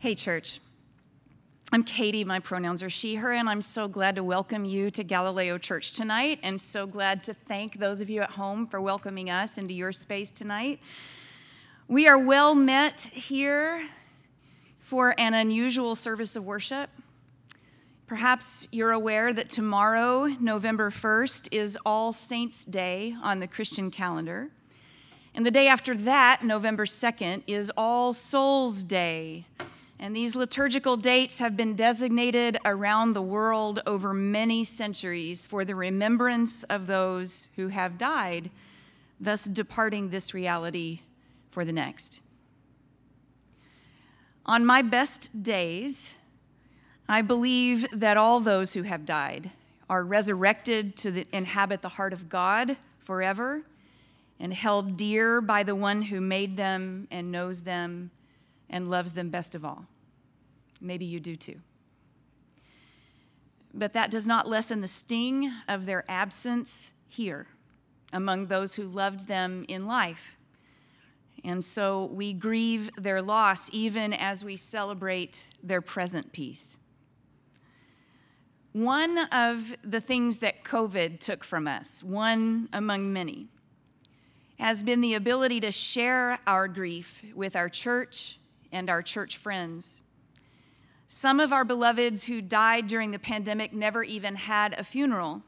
Hey, church. I'm Katie. My pronouns are she, her, and I'm so glad to welcome you to Galileo Church tonight, and so glad to thank those of you at home for welcoming us into your space tonight. We are well met here for an unusual service of worship. Perhaps you're aware that tomorrow, November 1st, is All Saints' Day on the Christian calendar. And the day after that, November 2nd, is All Souls' Day and these liturgical dates have been designated around the world over many centuries for the remembrance of those who have died, thus departing this reality for the next. On my best days, I believe that all those who have died are resurrected to the, inhabit the heart of God forever and held dear by the one who made them and knows them and loves them best of all. Maybe you do too. But that does not lessen the sting of their absence here among those who loved them in life. And so we grieve their loss even as we celebrate their present peace. One of the things that COVID took from us, one among many, has been the ability to share our grief with our church and our church friends. Some of our beloveds who died during the pandemic never even had a funeral.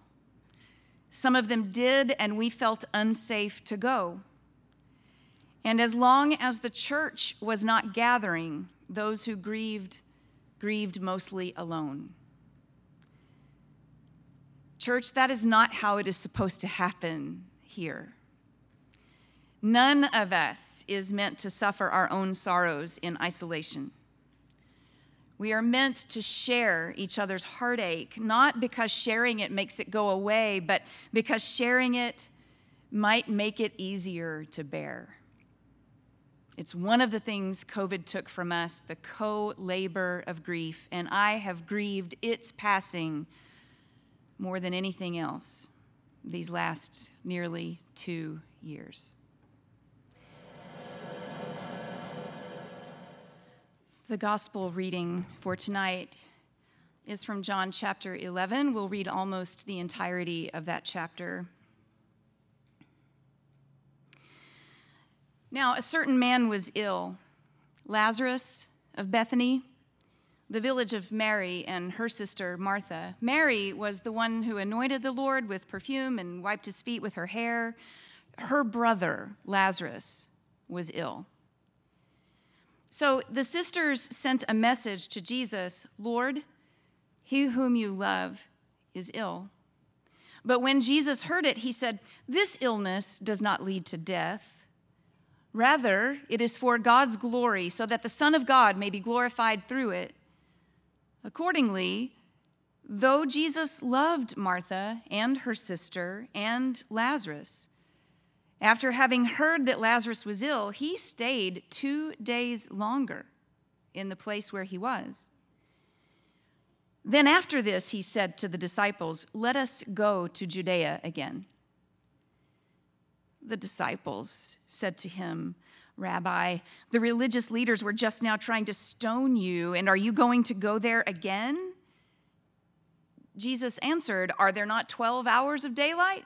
Some of them did, and we felt unsafe to go. And as long as the church was not gathering, those who grieved grieved mostly alone. Church, that is not how it is supposed to happen here. None of us is meant to suffer our own sorrows in isolation. We are meant to share each other's heartache, not because sharing it makes it go away, but because sharing it might make it easier to bear. It's one of the things COVID took from us the co labor of grief, and I have grieved its passing more than anything else these last nearly two years. The gospel reading for tonight is from John chapter 11. We'll read almost the entirety of that chapter. Now, a certain man was ill, Lazarus of Bethany, the village of Mary and her sister Martha. Mary was the one who anointed the Lord with perfume and wiped his feet with her hair. Her brother, Lazarus, was ill. So the sisters sent a message to Jesus Lord, he whom you love is ill. But when Jesus heard it, he said, This illness does not lead to death. Rather, it is for God's glory, so that the Son of God may be glorified through it. Accordingly, though Jesus loved Martha and her sister and Lazarus, after having heard that Lazarus was ill, he stayed two days longer in the place where he was. Then, after this, he said to the disciples, Let us go to Judea again. The disciples said to him, Rabbi, the religious leaders were just now trying to stone you, and are you going to go there again? Jesus answered, Are there not 12 hours of daylight?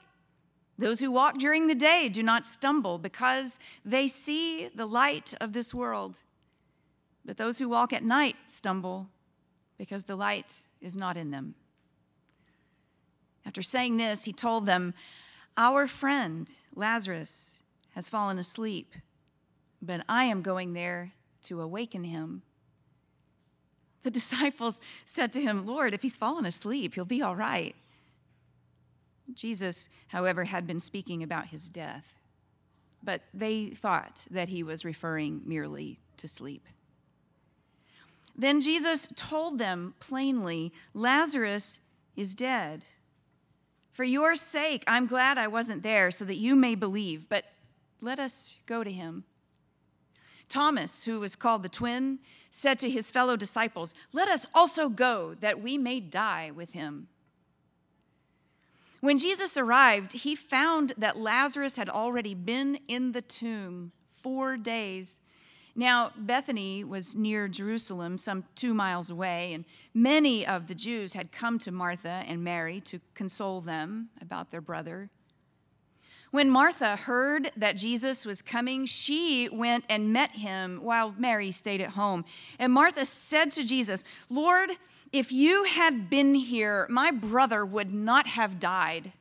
Those who walk during the day do not stumble because they see the light of this world. But those who walk at night stumble because the light is not in them. After saying this, he told them, Our friend Lazarus has fallen asleep, but I am going there to awaken him. The disciples said to him, Lord, if he's fallen asleep, he'll be all right. Jesus, however, had been speaking about his death, but they thought that he was referring merely to sleep. Then Jesus told them plainly Lazarus is dead. For your sake, I'm glad I wasn't there so that you may believe, but let us go to him. Thomas, who was called the twin, said to his fellow disciples, Let us also go that we may die with him. When Jesus arrived, he found that Lazarus had already been in the tomb four days. Now, Bethany was near Jerusalem, some two miles away, and many of the Jews had come to Martha and Mary to console them about their brother. When Martha heard that Jesus was coming, she went and met him while Mary stayed at home. And Martha said to Jesus, Lord, if you had been here, my brother would not have died.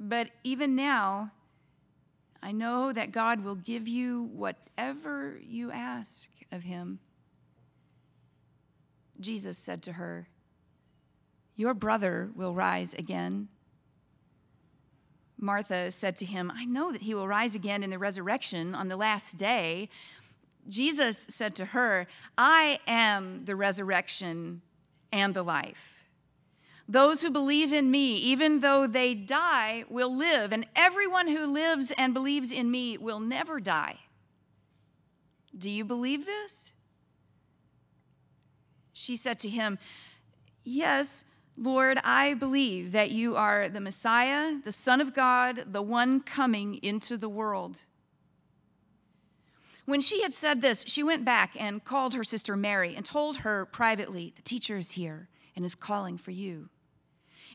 But even now, I know that God will give you whatever you ask of him. Jesus said to her, Your brother will rise again. Martha said to him, I know that he will rise again in the resurrection on the last day. Jesus said to her, I am the resurrection and the life. Those who believe in me, even though they die, will live, and everyone who lives and believes in me will never die. Do you believe this? She said to him, Yes, Lord, I believe that you are the Messiah, the Son of God, the one coming into the world. When she had said this, she went back and called her sister Mary and told her privately, The teacher is here and is calling for you.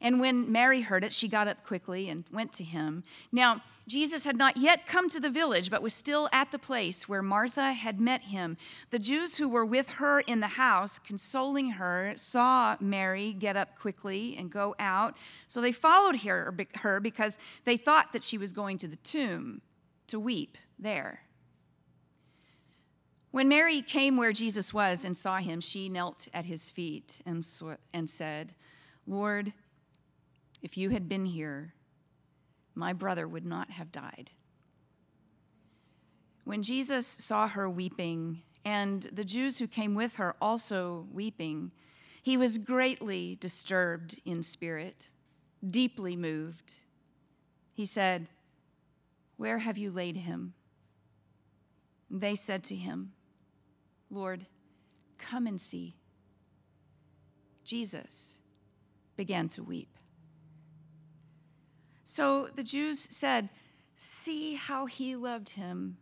And when Mary heard it, she got up quickly and went to him. Now, Jesus had not yet come to the village, but was still at the place where Martha had met him. The Jews who were with her in the house, consoling her, saw Mary get up quickly and go out. So they followed her, because they thought that she was going to the tomb to weep there. When Mary came where Jesus was and saw him, she knelt at his feet and, and said, Lord, if you had been here, my brother would not have died. When Jesus saw her weeping, and the Jews who came with her also weeping, he was greatly disturbed in spirit, deeply moved. He said, Where have you laid him? They said to him, Lord, come and see. Jesus began to weep. So the Jews said, See how he loved him.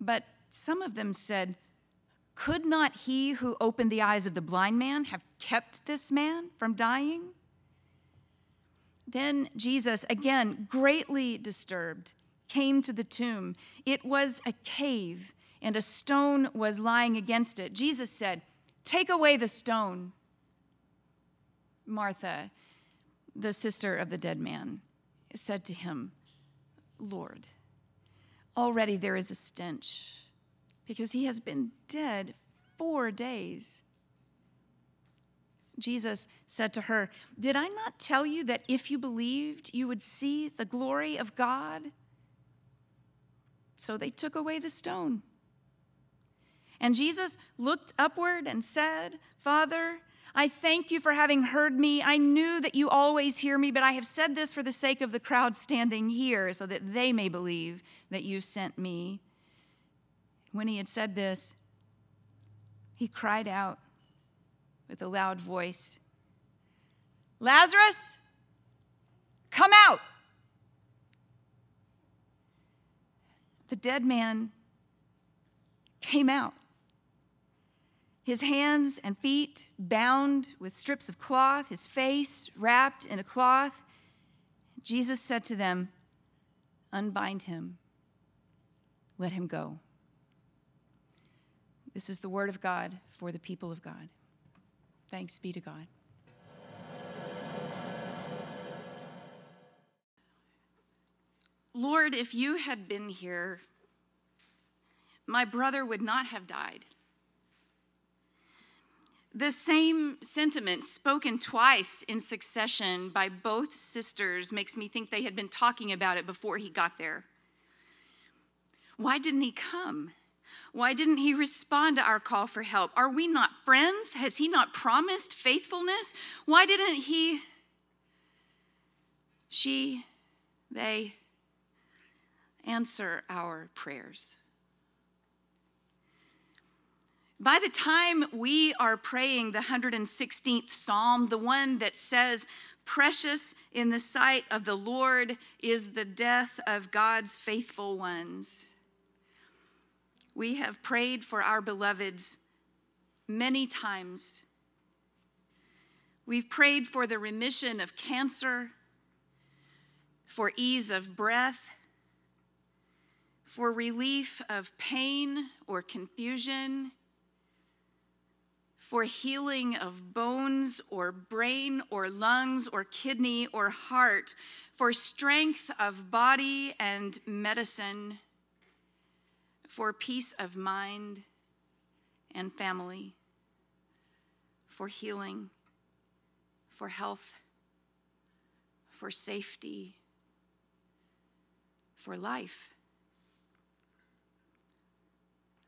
But some of them said, Could not he who opened the eyes of the blind man have kept this man from dying? Then Jesus, again greatly disturbed, came to the tomb. It was a cave, and a stone was lying against it. Jesus said, Take away the stone. Martha the sister of the dead man, said to him, Lord, already there is a stench, because he has been dead four days. Jesus said to her, Did I not tell you that if you believed, you would see the glory of God? So they took away the stone. And Jesus looked upward and said, Father, I thank you for having heard me. I knew that you always hear me, but I have said this for the sake of the crowd standing here, so that they may believe that you sent me. When he had said this, he cried out with a loud voice Lazarus, come out! The dead man came out his hands and feet bound with strips of cloth, his face wrapped in a cloth. Jesus said to them, Unbind him, let him go. This is the word of God for the people of God. Thanks be to God. Lord, if you had been here, my brother would not have died. The same sentiment, spoken twice in succession by both sisters, makes me think they had been talking about it before he got there. Why didn't he come? Why didn't he respond to our call for help? Are we not friends? Has he not promised faithfulness? Why didn't he, she, they answer our prayers? By the time we are praying the 116th Psalm, the one that says, Precious in the sight of the Lord is the death of God's faithful ones. We have prayed for our beloveds many times. We've prayed for the remission of cancer, for ease of breath, for relief of pain or confusion for healing of bones or brain or lungs or kidney or heart, for strength of body and medicine, for peace of mind and family, for healing, for health, for safety, for life.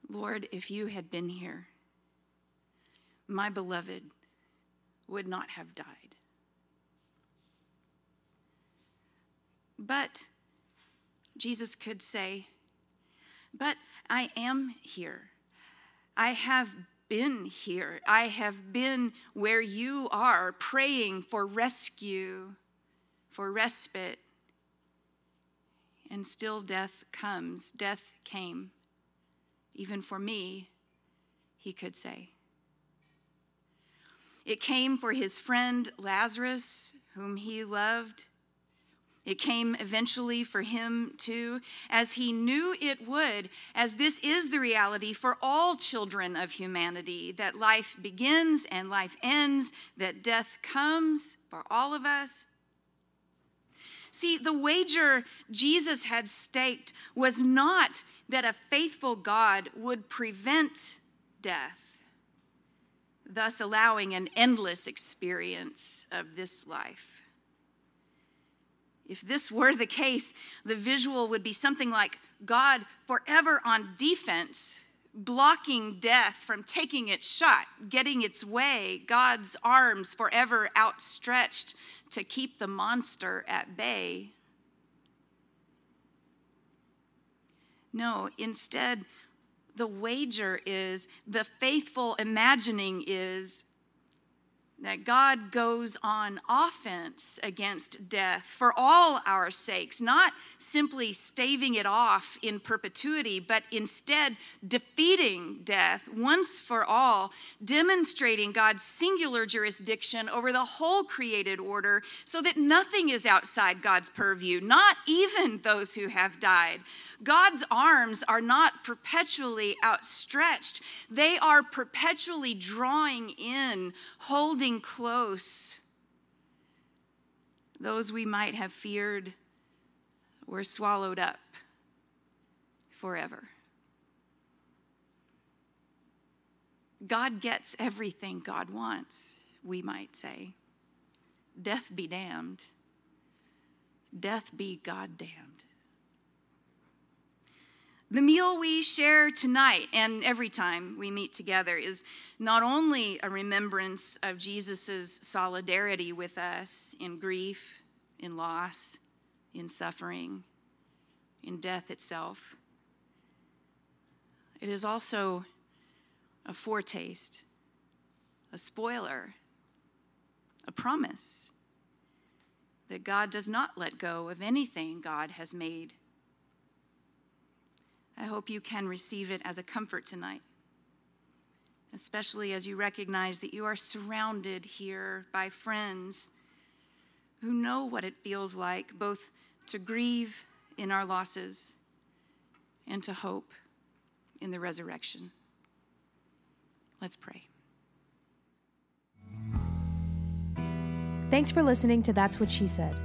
Lord, if you had been here, my beloved would not have died. But Jesus could say, But I am here. I have been here. I have been where you are, praying for rescue, for respite. And still death comes. Death came. Even for me, he could say. It came for his friend Lazarus, whom he loved. It came eventually for him too, as he knew it would, as this is the reality for all children of humanity that life begins and life ends, that death comes for all of us. See, the wager Jesus had staked was not that a faithful God would prevent death thus allowing an endless experience of this life. If this were the case, the visual would be something like God forever on defense, blocking death from taking its shot, getting its way, God's arms forever outstretched to keep the monster at bay. No, instead, the wager is, the faithful imagining is that God goes on offense against death for all our sakes, not simply staving it off in perpetuity, but instead defeating death once for all, demonstrating God's singular jurisdiction over the whole created order so that nothing is outside God's purview, not even those who have died. God's arms are not perpetually outstretched, they are perpetually drawing in, close those we might have feared were swallowed up forever. God gets everything God wants, we might say. Death be damned. Death be God damned. The meal we share tonight and every time we meet together is not only a remembrance of Jesus' solidarity with us in grief, in loss, in suffering, in death itself, it is also a foretaste, a spoiler, a promise that God does not let go of anything God has made I hope you can receive it as a comfort tonight, especially as you recognize that you are surrounded here by friends who know what it feels like both to grieve in our losses and to hope in the resurrection. Let's pray. Thanks for listening to That's What She Said.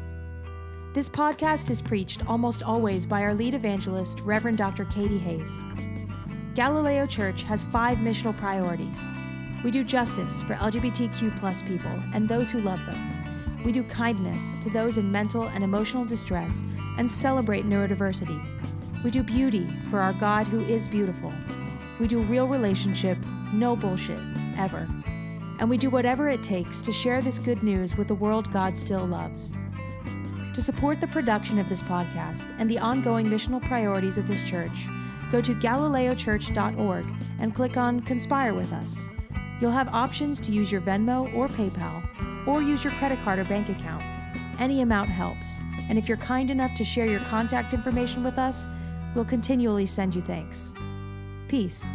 This podcast is preached almost always by our lead evangelist, Reverend Dr. Katie Hays. Galileo Church has five missional priorities. We do justice for LGBTQ plus people and those who love them. We do kindness to those in mental and emotional distress and celebrate neurodiversity. We do beauty for our God who is beautiful. We do real relationship, no bullshit, ever. And we do whatever it takes to share this good news with the world God still loves. To support the production of this podcast and the ongoing missional priorities of this church, go to galileochurch.org and click on Conspire with Us. You'll have options to use your Venmo or PayPal, or use your credit card or bank account. Any amount helps, and if you're kind enough to share your contact information with us, we'll continually send you thanks. Peace.